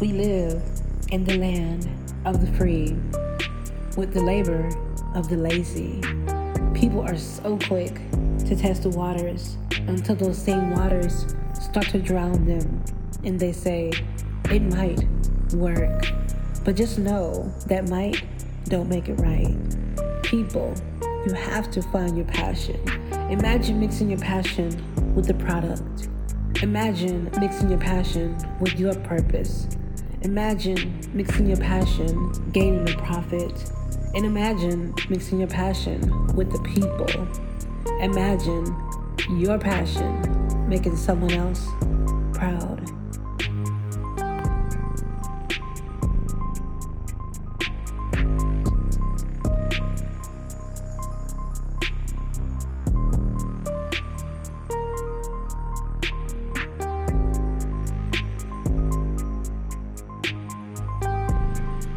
We live in the land of the free with the labor of the lazy. People are so quick to test the waters until those same waters start to drown them and they say it might work. But just know that might don't make it right. People, you have to find your passion. Imagine mixing your passion with the product. Imagine mixing your passion with your purpose. Imagine mixing your passion, gaining a profit. And imagine mixing your passion with the people. Imagine your passion making someone else proud.